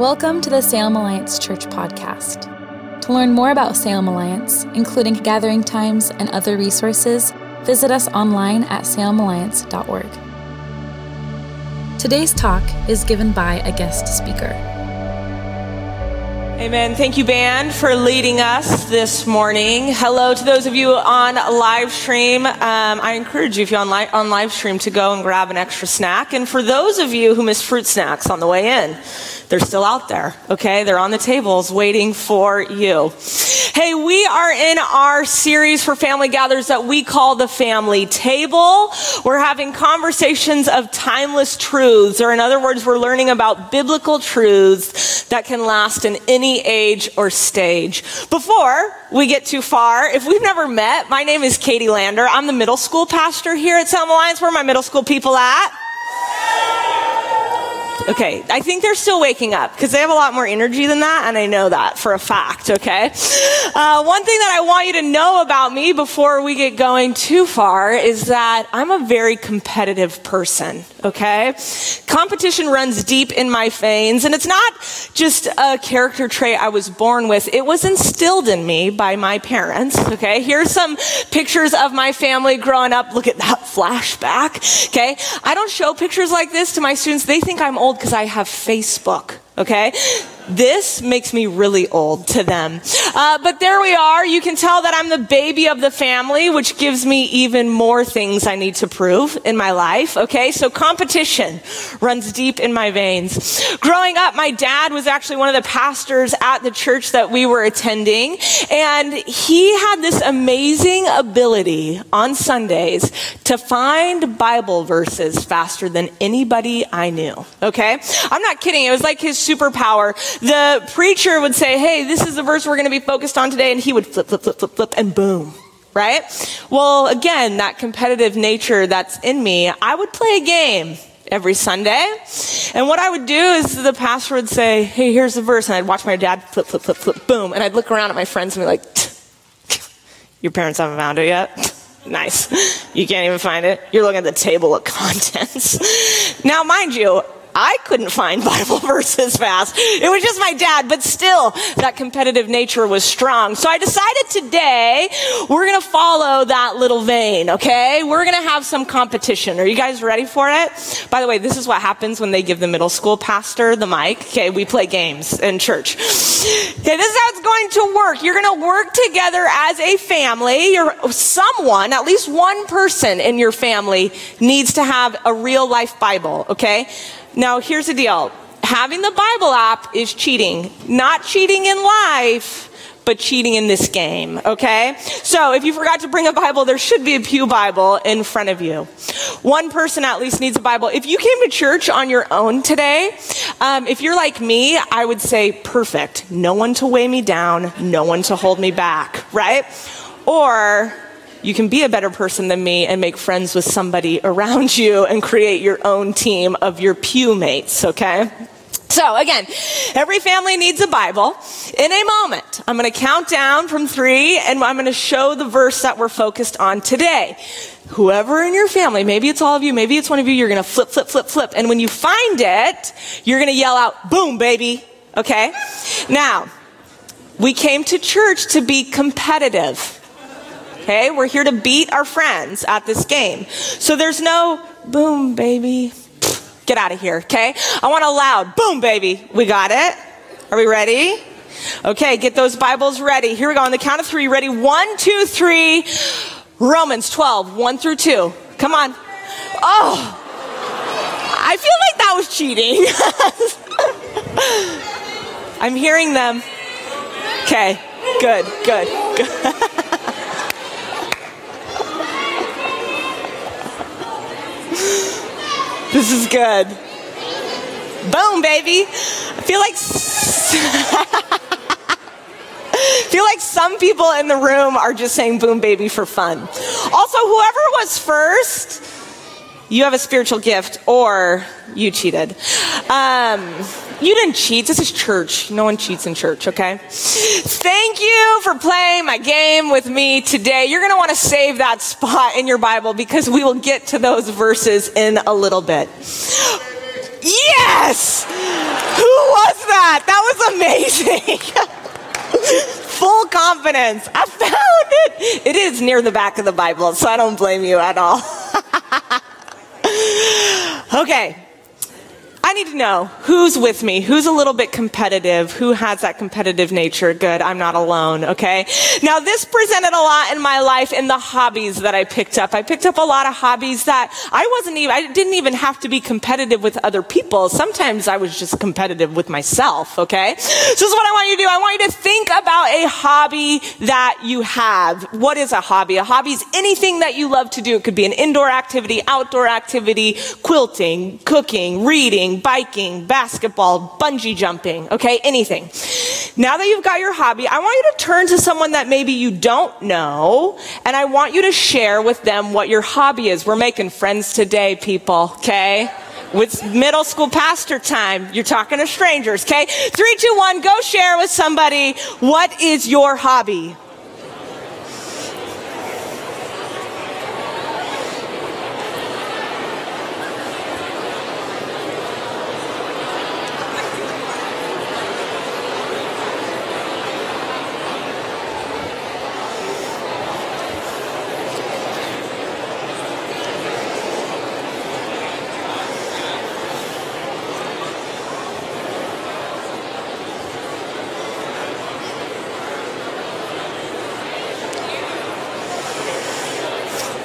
Welcome to the Salem Alliance Church podcast. To learn more about Salem Alliance, including gathering times and other resources, visit us online at salemalliance.org. Today's talk is given by a guest speaker. Amen. Thank you, band, for leading us this morning. Hello to those of you on live stream. Um, I encourage you, if you're on, li- on live stream, to go and grab an extra snack. And for those of you who missed fruit snacks on the way in, they're still out there, okay? They're on the tables waiting for you. Hey, we are in our series for family gatherers that we call the family table. We're having conversations of timeless truths, or in other words, we're learning about biblical truths that can last in any age or stage. Before we get too far, if we've never met, my name is Katie Lander. I'm the middle school pastor here at Salem Alliance. Where are my middle school people at? Okay, I think they're still waking up because they have a lot more energy than that, and I know that for a fact, okay? Uh, one thing that I want you to know about me before we get going too far is that I'm a very competitive person, okay? Competition runs deep in my veins, and it's not just a character trait I was born with, it was instilled in me by my parents, okay? Here's some pictures of my family growing up. Look at that flashback, okay? I don't show pictures like this to my students, they think I'm old because I have Facebook, okay? This makes me really old to them. Uh, but there we are. You can tell that I'm the baby of the family, which gives me even more things I need to prove in my life. Okay. So competition runs deep in my veins. Growing up, my dad was actually one of the pastors at the church that we were attending. And he had this amazing ability on Sundays to find Bible verses faster than anybody I knew. Okay. I'm not kidding. It was like his superpower the preacher would say, Hey, this is the verse we're going to be focused on today. And he would flip, flip, flip, flip, flip, and boom. Right? Well, again, that competitive nature that's in me, I would play a game every Sunday. And what I would do is the pastor would say, Hey, here's the verse. And I'd watch my dad flip, flip, flip, flip, boom. And I'd look around at my friends and be like, Your parents haven't found it yet? nice. You can't even find it. You're looking at the table of contents. now, mind you, I couldn't find Bible verses fast. It was just my dad, but still, that competitive nature was strong. So I decided today we're going to follow that little vein, okay? We're going to have some competition. Are you guys ready for it? By the way, this is what happens when they give the middle school pastor the mic. Okay, we play games in church. Okay, this is how it's going to work. You're going to work together as a family. You're someone, at least one person in your family needs to have a real life Bible, okay? Now, here's the deal having the Bible app is cheating. Not cheating in life, but cheating in this game, okay? So if you forgot to bring a Bible, there should be a Pew Bible in front of you. One person at least needs a Bible. If you came to church on your own today, um, if you're like me, I would say, perfect. No one to weigh me down, no one to hold me back, right? Or you can be a better person than me and make friends with somebody around you and create your own team of your pew mates, okay? So again, every family needs a Bible. In a moment, I'm going to count down from three and I'm going to show the verse that we're focused on today. Whoever in your family, maybe it's all of you, maybe it's one of you, you're going to flip, flip, flip, flip. And when you find it, you're going to yell out, boom, baby. Okay? Now, we came to church to be competitive. Okay, we're here to beat our friends at this game. So there's no boom, baby. Get out of here, okay? I want a loud boom, baby. We got it? Are we ready? Okay, get those Bibles ready. Here we go. On the count of three, ready? One, two, three. Romans 12, 1 through 2. Come on. Oh, I feel like that was cheating. I'm hearing them. Okay, good, good, good. This is good. Boom, baby. I feel like feel like some people in the room are just saying boom baby for fun. Also, whoever was first, you have a spiritual gift or you cheated. Um, you didn't cheat. This is church. No one cheats in church, okay? Thank you for playing my game with me today. You're going to want to save that spot in your Bible because we will get to those verses in a little bit. Yes! Who was that? That was amazing. Full confidence. I found it. It is near the back of the Bible, so I don't blame you at all. okay. I need to know who's with me, who's a little bit competitive, who has that competitive nature. Good, I'm not alone, okay? Now, this presented a lot in my life in the hobbies that I picked up. I picked up a lot of hobbies that I wasn't even, I didn't even have to be competitive with other people. Sometimes I was just competitive with myself, okay? So this is what I want you to do. I want you to think about a hobby that you have. What is a hobby? A hobby is anything that you love to do. It could be an indoor activity, outdoor activity, quilting, cooking, reading, biking, basketball, bungee jumping, okay, anything. Now that you've got your hobby, I want you to turn to someone that maybe you don't know, and I want you to share with them what your hobby is. We're making friends today, people, okay? With middle school pastor time, you're talking to strangers, okay? Three, two, one, go share with somebody what is your hobby?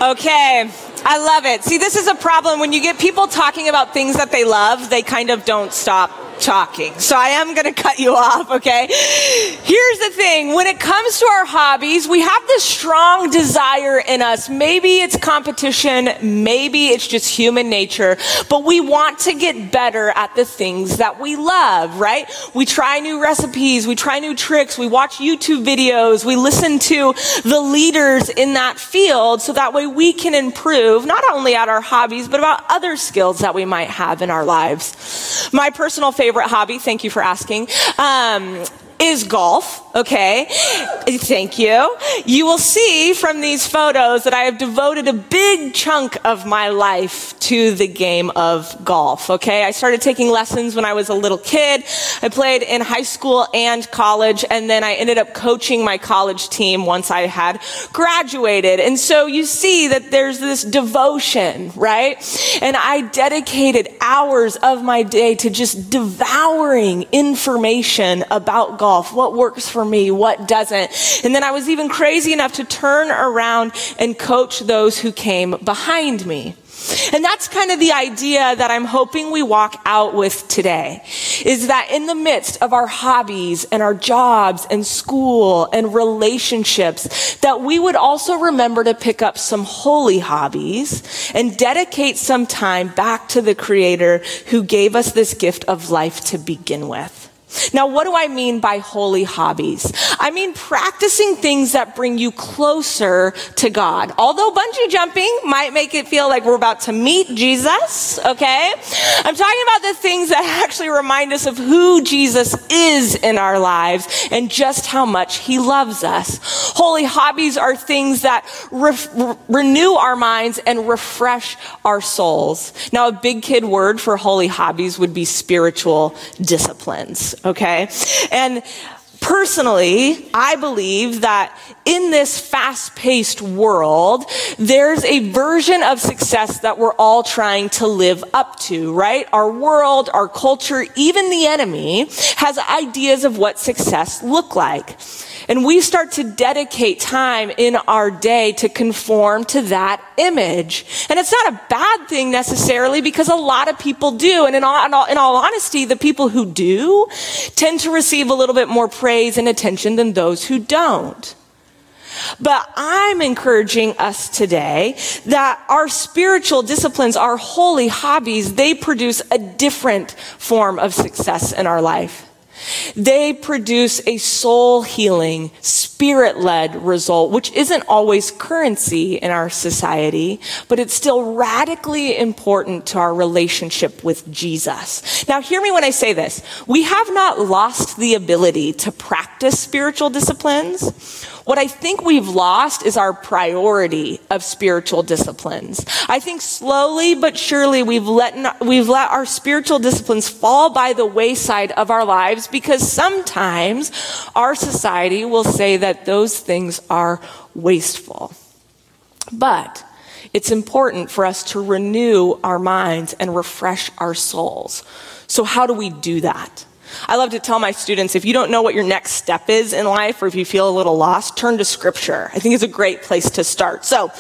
Okay. I love it. See, this is a problem when you get people talking about things that they love, they kind of don't stop talking. So I am going to cut you off, okay? Here's the thing. When it comes to our hobbies, we have this strong desire in us. Maybe it's competition. Maybe it's just human nature, but we want to get better at the things that we love, right? We try new recipes. We try new tricks. We watch YouTube videos. We listen to the leaders in that field so that way we can improve not only at our hobbies, but about other skills that we might have in our lives. My personal favorite favorite hobby. Thank you for asking. Um, is golf. Okay. Thank you. You will see from these photos that I have devoted a big chunk of my life to the game of golf. Okay. I started taking lessons when I was a little kid. I played in high school and college, and then I ended up coaching my college team once I had graduated. And so you see that there's this devotion, right? And I dedicated hours of my day to just devouring information about golf, what works for me, what doesn't. And then I was even crazy enough to turn around and coach those who came behind me. And that's kind of the idea that I'm hoping we walk out with today is that in the midst of our hobbies and our jobs and school and relationships, that we would also remember to pick up some holy hobbies and dedicate some time back to the creator who gave us this gift of life to begin with. Now, what do I mean by holy hobbies? I mean practicing things that bring you closer to God. Although bungee jumping might make it feel like we're about to meet Jesus, okay? I'm talking about the things that actually remind us of who Jesus is in our lives and just how much he loves us. Holy hobbies are things that re- re- renew our minds and refresh our souls. Now, a big kid word for holy hobbies would be spiritual disciplines okay? And personally, I believe that in this fast paced world, there's a version of success that we're all trying to live up to, right? Our world, our culture, even the enemy has ideas of what success look like. And we start to dedicate time in our day to conform to that image. And it's not a bad thing necessarily because a lot of people do. And in all, in all, in all honesty, the people who do tend to receive a little bit more praise and attention than those who don't. But I'm encouraging us today that our spiritual disciplines, our holy hobbies, they produce a different form of success in our life. They produce a soul healing, spirit led result, which isn't always currency in our society, but it's still radically important to our relationship with Jesus. Now, hear me when I say this. We have not lost the ability to practice spiritual disciplines. What I think we've lost is our priority of spiritual disciplines. I think slowly but surely we've let, we've let our spiritual disciplines fall by the wayside of our lives because sometimes our society will say that those things are wasteful. But it's important for us to renew our minds and refresh our souls. So how do we do that? I love to tell my students if you don't know what your next step is in life or if you feel a little lost, turn to scripture. I think it's a great place to start. So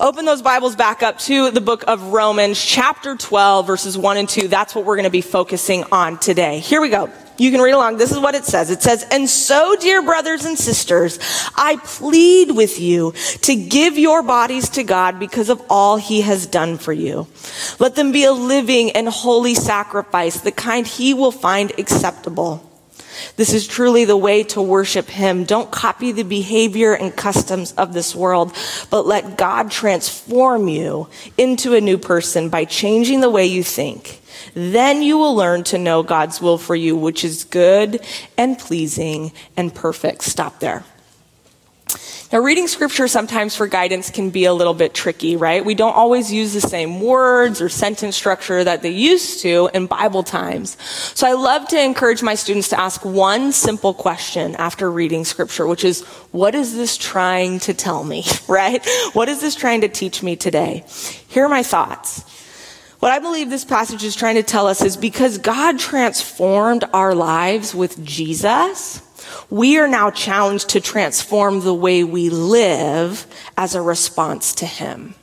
open those Bibles back up to the book of Romans, chapter 12, verses 1 and 2. That's what we're going to be focusing on today. Here we go. You can read along. This is what it says. It says, And so, dear brothers and sisters, I plead with you to give your bodies to God because of all he has done for you. Let them be a living and holy sacrifice, the kind he will find acceptable. This is truly the way to worship Him. Don't copy the behavior and customs of this world, but let God transform you into a new person by changing the way you think. Then you will learn to know God's will for you, which is good and pleasing and perfect. Stop there. Now, reading scripture sometimes for guidance can be a little bit tricky, right? We don't always use the same words or sentence structure that they used to in Bible times. So I love to encourage my students to ask one simple question after reading scripture, which is, what is this trying to tell me, right? What is this trying to teach me today? Here are my thoughts. What I believe this passage is trying to tell us is because God transformed our lives with Jesus, we are now challenged to transform the way we live as a response to Him.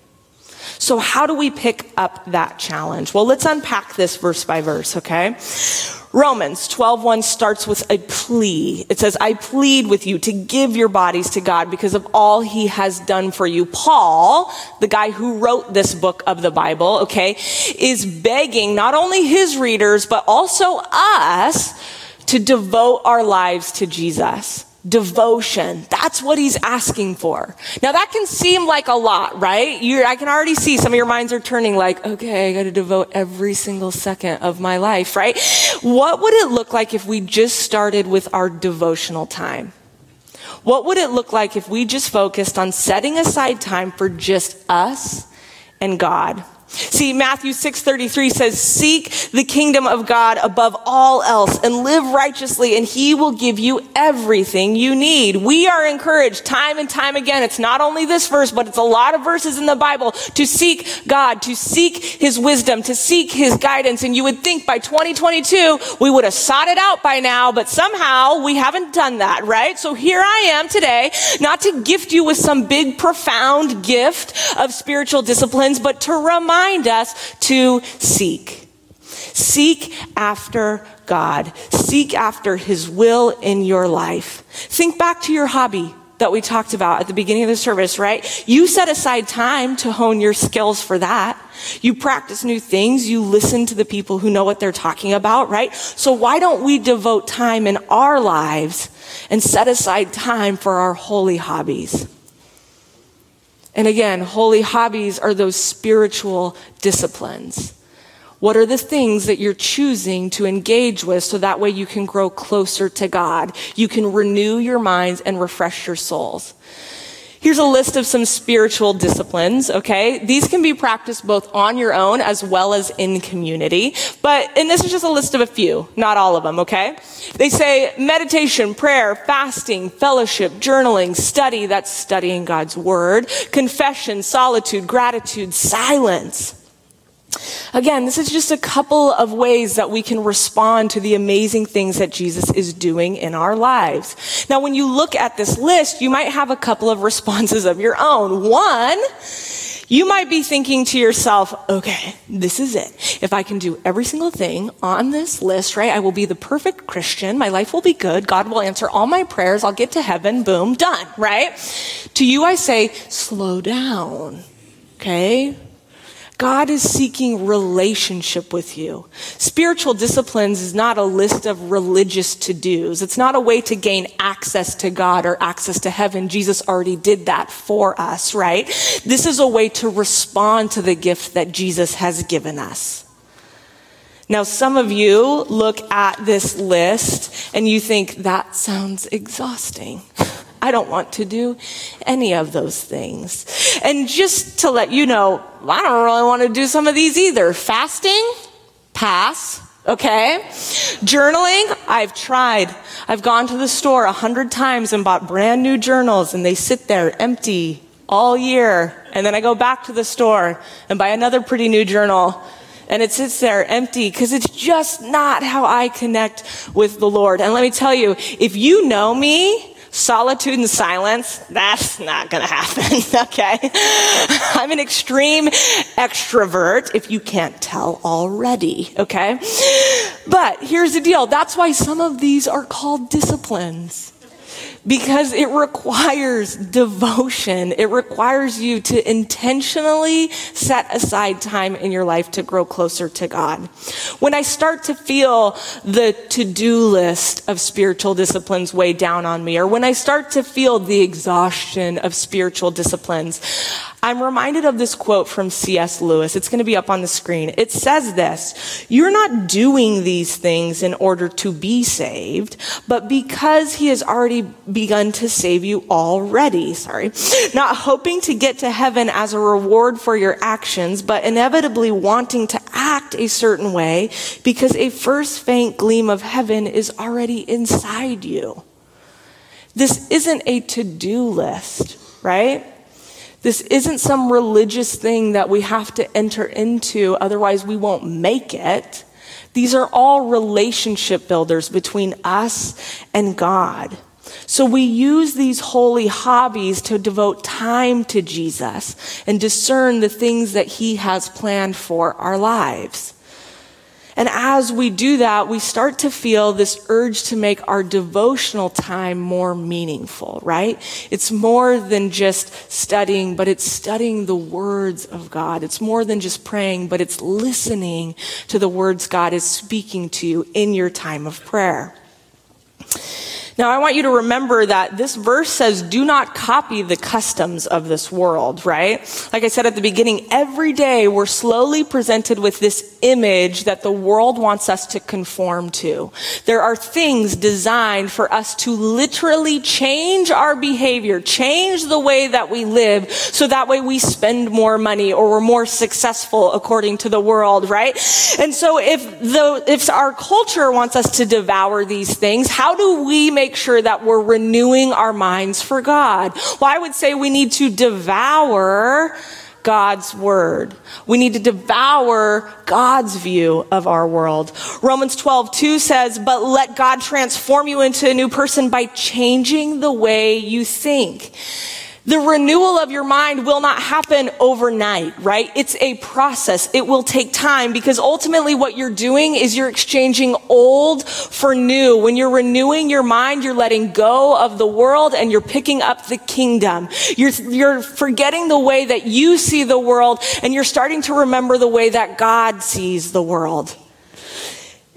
So how do we pick up that challenge? Well, let's unpack this verse by verse, okay? Romans 12:1 starts with a plea. It says, "I plead with you to give your bodies to God because of all he has done for you." Paul, the guy who wrote this book of the Bible, okay, is begging not only his readers but also us to devote our lives to Jesus devotion. That's what he's asking for. Now that can seem like a lot, right? You're, I can already see some of your minds are turning like, okay, I got to devote every single second of my life, right? What would it look like if we just started with our devotional time? What would it look like if we just focused on setting aside time for just us and God? See, Matthew 6:33 says, "Seek the kingdom of God above all else and live righteously and he will give you everything you need." We are encouraged time and time again. It's not only this verse, but it's a lot of verses in the Bible to seek God, to seek his wisdom, to seek his guidance. And you would think by 2022 we would have sought it out by now, but somehow we haven't done that, right? So here I am today, not to gift you with some big profound gift of spiritual disciplines, but to remind remind us to seek. Seek after God. Seek after His will in your life. Think back to your hobby that we talked about at the beginning of the service, right? You set aside time to hone your skills for that. You practice new things. You listen to the people who know what they're talking about, right? So why don't we devote time in our lives and set aside time for our holy hobbies? And again, holy hobbies are those spiritual disciplines. What are the things that you're choosing to engage with so that way you can grow closer to God? You can renew your minds and refresh your souls. Here's a list of some spiritual disciplines, okay? These can be practiced both on your own as well as in community. But, and this is just a list of a few, not all of them, okay? They say meditation, prayer, fasting, fellowship, journaling, study, that's studying God's word, confession, solitude, gratitude, silence. Again, this is just a couple of ways that we can respond to the amazing things that Jesus is doing in our lives. Now, when you look at this list, you might have a couple of responses of your own. One, you might be thinking to yourself, okay, this is it. If I can do every single thing on this list, right, I will be the perfect Christian. My life will be good. God will answer all my prayers. I'll get to heaven. Boom, done, right? To you, I say, slow down. Okay? God is seeking relationship with you. Spiritual disciplines is not a list of religious to dos. It's not a way to gain access to God or access to heaven. Jesus already did that for us, right? This is a way to respond to the gift that Jesus has given us. Now, some of you look at this list and you think that sounds exhausting. I don't want to do any of those things. And just to let you know, I don't really want to do some of these either. Fasting, pass. Okay. Journaling, I've tried. I've gone to the store a hundred times and bought brand new journals and they sit there empty all year. And then I go back to the store and buy another pretty new journal and it sits there empty because it's just not how I connect with the Lord. And let me tell you, if you know me, solitude and silence, that's not going to happen. okay. I'm an extreme extrovert if you can't tell already. Okay. But here's the deal. That's why some of these are called disciplines because it requires devotion. It requires you to intentionally set aside time in your life to grow closer to God. When I start to feel the to-do list of spiritual disciplines weigh down on me, or when I start to feel the exhaustion of spiritual disciplines, I'm reminded of this quote from C.S. Lewis. It's going to be up on the screen. It says this, you're not doing these things in order to be saved, but because he has already begun to save you already. Sorry. Not hoping to get to heaven as a reward for your actions, but inevitably wanting to act a certain way because a first faint gleam of heaven is already inside you. This isn't a to-do list, right? This isn't some religious thing that we have to enter into, otherwise we won't make it. These are all relationship builders between us and God. So we use these holy hobbies to devote time to Jesus and discern the things that he has planned for our lives. And as we do that, we start to feel this urge to make our devotional time more meaningful, right? It's more than just studying, but it's studying the words of God. It's more than just praying, but it's listening to the words God is speaking to you in your time of prayer. Now, I want you to remember that this verse says, do not copy the customs of this world, right? Like I said at the beginning, every day we're slowly presented with this image that the world wants us to conform to. There are things designed for us to literally change our behavior, change the way that we live, so that way we spend more money or we're more successful according to the world, right? And so if the, if our culture wants us to devour these things, how do we make make sure that we're renewing our minds for God? Well, I would say we need to devour God's word. We need to devour God's view of our world. Romans 12, 2 says, but let God transform you into a new person by changing the way you think. The renewal of your mind will not happen overnight, right? It's a process. It will take time because ultimately what you're doing is you're exchanging old for new. When you're renewing your mind, you're letting go of the world and you're picking up the kingdom. You're, you're forgetting the way that you see the world and you're starting to remember the way that God sees the world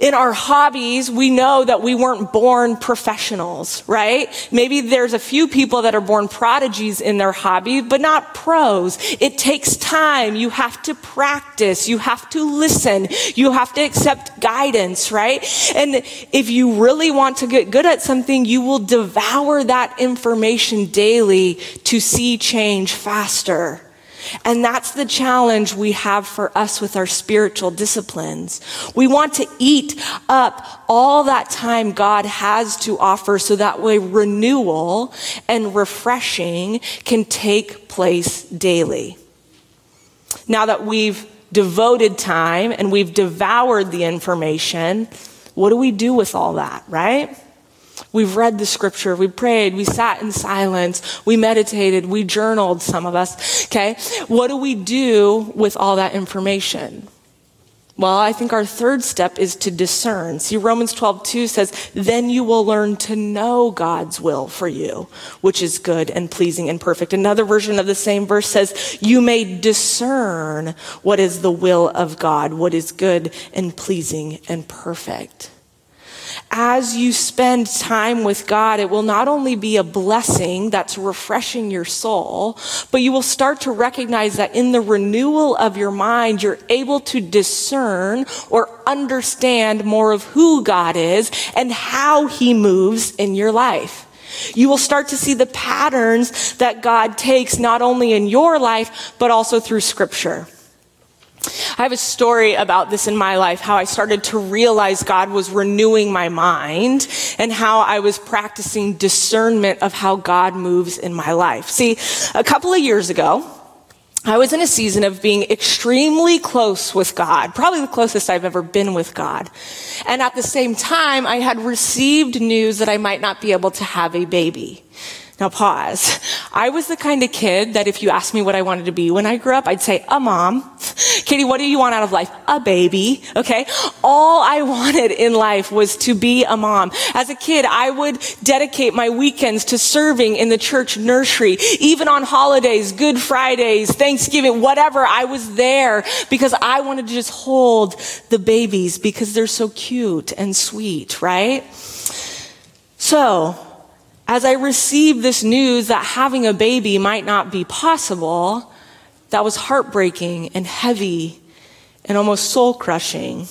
in our hobbies, we know that we weren't born professionals, right? Maybe there's a few people that are born prodigies in their hobby, but not pros. It takes time. You have to practice. You have to listen. You have to accept guidance, right? And if you really want to get good at something, you will devour that information daily to see change faster. And that's the challenge we have for us with our spiritual disciplines. We want to eat up all that time God has to offer so that way renewal and refreshing can take place daily. Now that we've devoted time and we've devoured the information, what do we do with all that, right? We've read the scripture, we prayed, we sat in silence, we meditated, we journaled, some of us, okay? What do we do with all that information? Well, I think our third step is to discern. See, Romans 12, 2 says, then you will learn to know God's will for you, which is good and pleasing and perfect. Another version of the same verse says, you may discern what is the will of God, what is good and pleasing and perfect. As you spend time with God, it will not only be a blessing that's refreshing your soul, but you will start to recognize that in the renewal of your mind, you're able to discern or understand more of who God is and how he moves in your life. You will start to see the patterns that God takes not only in your life, but also through scripture. I have a story about this in my life, how I started to realize God was renewing my mind and how I was practicing discernment of how God moves in my life. See, a couple of years ago, I was in a season of being extremely close with God, probably the closest I've ever been with God. And at the same time, I had received news that I might not be able to have a baby. Now pause. I was the kind of kid that if you asked me what I wanted to be when I grew up, I'd say, a mom. Katie, what do you want out of life? A baby. Okay. All I wanted in life was to be a mom. As a kid, I would dedicate my weekends to serving in the church nursery. Even on holidays, Good Fridays, Thanksgiving, whatever, I was there because I wanted to just hold the babies because they're so cute and sweet, right? So, as I received this news that having a baby might not be possible, that was heartbreaking and heavy and almost soul crushing.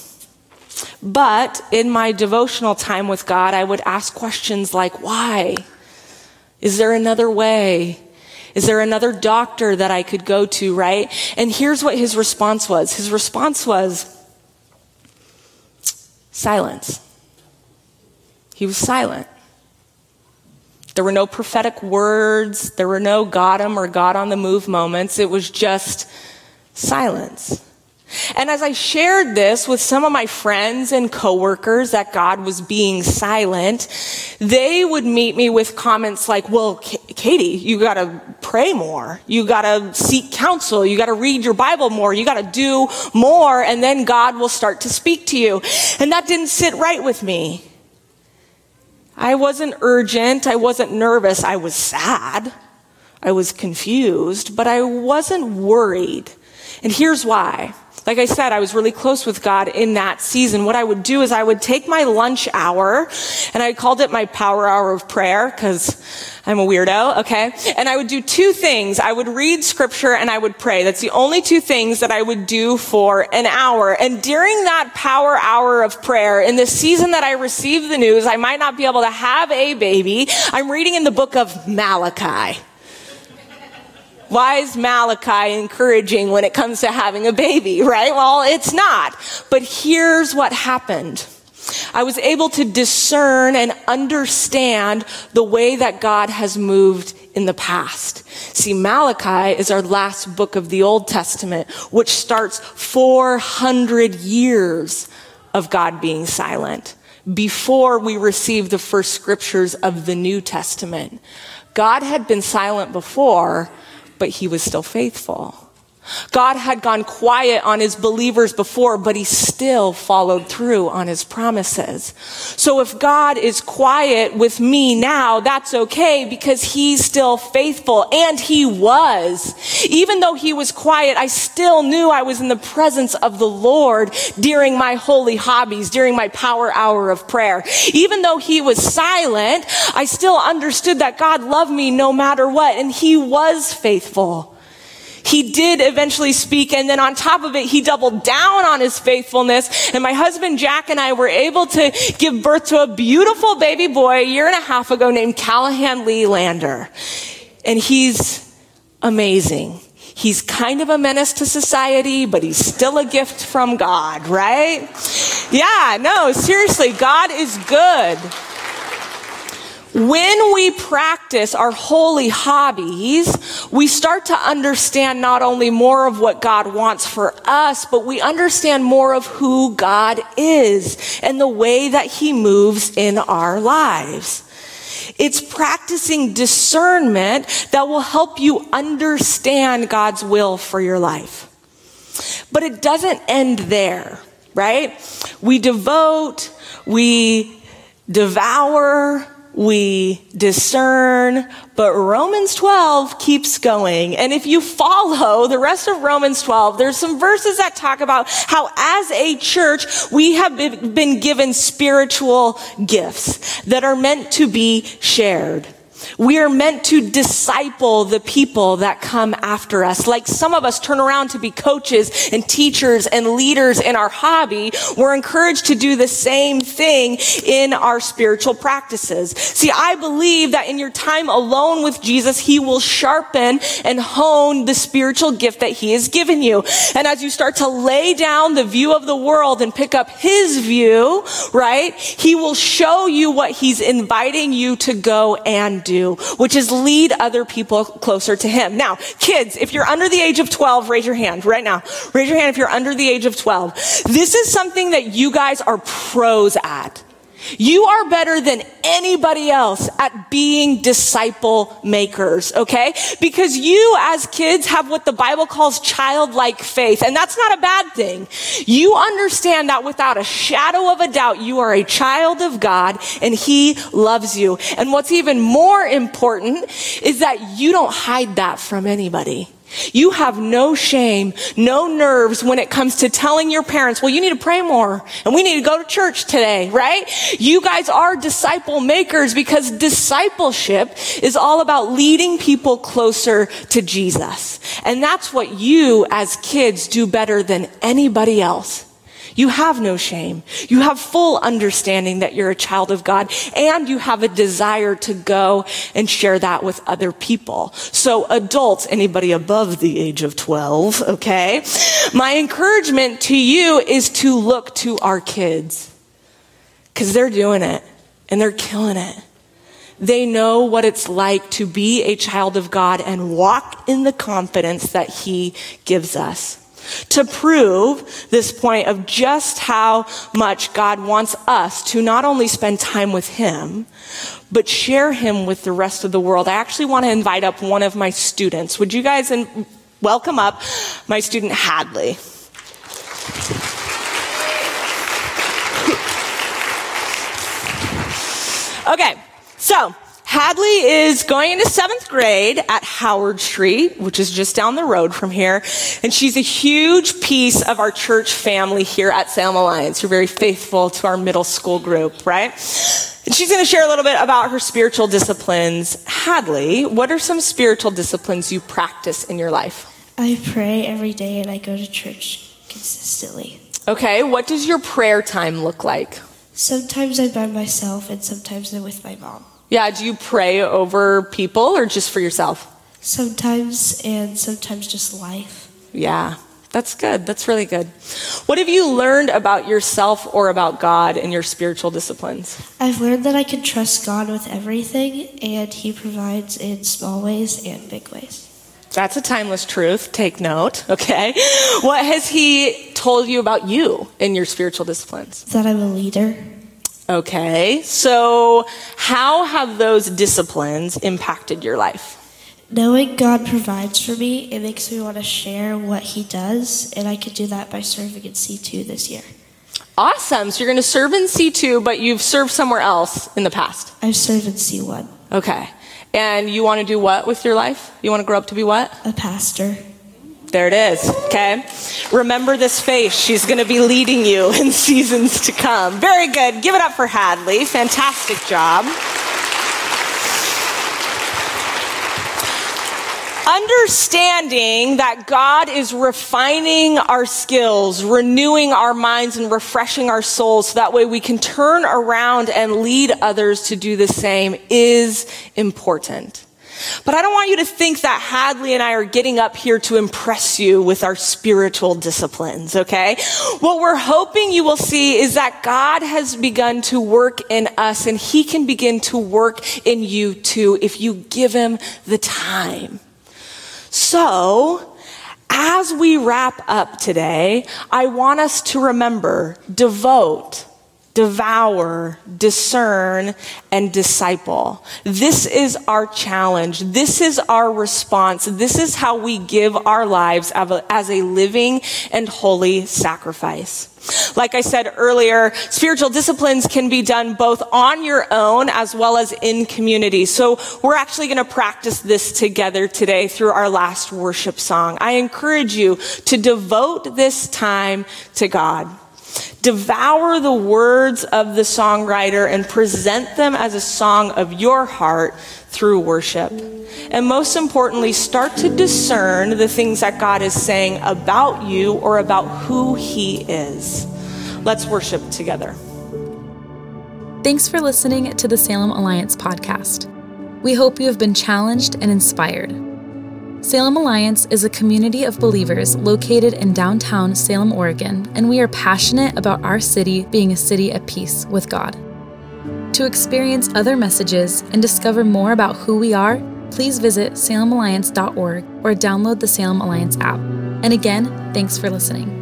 But in my devotional time with God, I would ask questions like, why? Is there another way? Is there another doctor that I could go to, right? And here's what his response was. His response was silence. He was silent. There were no prophetic words. There were no got him or God on the move moments. It was just silence. And as I shared this with some of my friends and coworkers that God was being silent, they would meet me with comments like, well, Katie, you gotta pray more. You gotta seek counsel. You gotta read your Bible more. You gotta do more and then God will start to speak to you. And that didn't sit right with me. I wasn't urgent. I wasn't nervous. I was sad. I was confused, but I wasn't worried. And here's why. Like I said, I was really close with God in that season. What I would do is I would take my lunch hour and I called it my power hour of prayer because I'm a weirdo, okay? And I would do two things. I would read scripture and I would pray. That's the only two things that I would do for an hour. And during that power hour of prayer, in the season that I received the news, I might not be able to have a baby, I'm reading in the book of Malachi. Why is Malachi encouraging when it comes to having a baby, right? Well, it's not. But here's what happened. I was able to discern and understand the way that God has moved in the past. See, Malachi is our last book of the Old Testament, which starts 400 years of God being silent before we receive the first scriptures of the New Testament. God had been silent before, but he was still faithful. God had gone quiet on his believers before, but he still followed through on his promises. So if God is quiet with me now, that's okay because he's still faithful. And he was. Even though he was quiet, I still knew I was in the presence of the Lord during my holy hobbies, during my power hour of prayer. Even though he was silent, I still understood that God loved me no matter what, and he was faithful. He did eventually speak, and then on top of it, he doubled down on his faithfulness. And my husband Jack and I were able to give birth to a beautiful baby boy a year and a half ago named Callahan Lee Lander. And he's amazing. He's kind of a menace to society, but he's still a gift from God, right? Yeah, no, seriously, God is good. When we practice our holy hobbies, we start to understand not only more of what God wants for us, but we understand more of who God is and the way that he moves in our lives. It's practicing discernment that will help you understand God's will for your life. But it doesn't end there, right? We devote, we devour, we discern, but Romans 12 keeps going. And if you follow the rest of Romans 12, there's some verses that talk about how as a church, we have been given spiritual gifts that are meant to be shared. We are meant to disciple the people that come after us. Like some of us turn around to be coaches and teachers and leaders in our hobby. We're encouraged to do the same thing in our spiritual practices. See, I believe that in your time alone with Jesus, he will sharpen and hone the spiritual gift that he has given you. And as you start to lay down the view of the world and pick up his view, right? He will show you what he's inviting you to go and do do, which is lead other people closer to Him. Now, kids, if you're under the age of 12, raise your hand right now. Raise your hand if you're under the age of 12. This is something that you guys are pros at. You are better than anybody else at being disciple makers, okay? Because you as kids have what the Bible calls childlike faith, and that's not a bad thing. You understand that without a shadow of a doubt, you are a child of God and He loves you. And what's even more important is that you don't hide that from anybody. You have no shame, no nerves when it comes to telling your parents, well, you need to pray more and we need to go to church today, right? You guys are disciple makers because discipleship is all about leading people closer to Jesus. And that's what you as kids do better than anybody else. You have no shame. You have full understanding that you're a child of God and you have a desire to go and share that with other people. So adults, anybody above the age of 12, okay? My encouragement to you is to look to our kids because they're doing it and they're killing it. They know what it's like to be a child of God and walk in the confidence that He gives us to prove this point of just how much God wants us to not only spend time with Him, but share Him with the rest of the world. I actually want to invite up one of my students. Would you guys in- welcome up my student Hadley? Okay, so Hadley is going into seventh grade at Howard Street, which is just down the road from here. And she's a huge piece of our church family here at Salem Alliance. You're very faithful to our middle school group, right? And she's going to share a little bit about her spiritual disciplines. Hadley, what are some spiritual disciplines you practice in your life? I pray every day and I go to church consistently. Okay, what does your prayer time look like? Sometimes I'm by myself and sometimes I'm with my mom. Yeah, do you pray over people or just for yourself? Sometimes, and sometimes just life. Yeah, that's good. That's really good. What have you learned about yourself or about God in your spiritual disciplines? I've learned that I can trust God with everything, and He provides in small ways and big ways. That's a timeless truth. Take note, okay? What has He told you about you in your spiritual disciplines? That I'm a leader. Okay, so how have those disciplines impacted your life? Knowing God provides for me, it makes me want to share what He does, and I could do that by serving in C2 this year. Awesome. So you're going to serve in C2, but you've served somewhere else in the past. I've served in C1. Okay. And you want to do what with your life? You want to grow up to be what? A pastor. There it is, okay? Remember this face. She's going to be leading you in seasons to come. Very good. Give it up for Hadley. Fantastic job. Understanding that God is refining our skills, renewing our minds, and refreshing our souls so that way we can turn around and lead others to do the same is important. But I don't want you to think that Hadley and I are getting up here to impress you with our spiritual disciplines, okay? What we're hoping you will see is that God has begun to work in us and he can begin to work in you too if you give him the time. So, as we wrap up today, I want us to remember, devote, devour, discern, and disciple. This is our challenge. This is our response. This is how we give our lives as a living and holy sacrifice. Like I said earlier, spiritual disciplines can be done both on your own as well as in community. So we're actually going to practice this together today through our last worship song. I encourage you to devote this time to God. Devour the words of the songwriter and present them as a song of your heart through worship. And most importantly, start to discern the things that God is saying about you or about who He is. Let's worship together. Thanks for listening to the Salem Alliance podcast. We hope you have been challenged and inspired. Salem Alliance is a community of believers located in downtown Salem, Oregon, and we are passionate about our city being a city at peace with God. To experience other messages and discover more about who we are, please visit salemalliance.org or download the Salem Alliance app. And again, thanks for listening.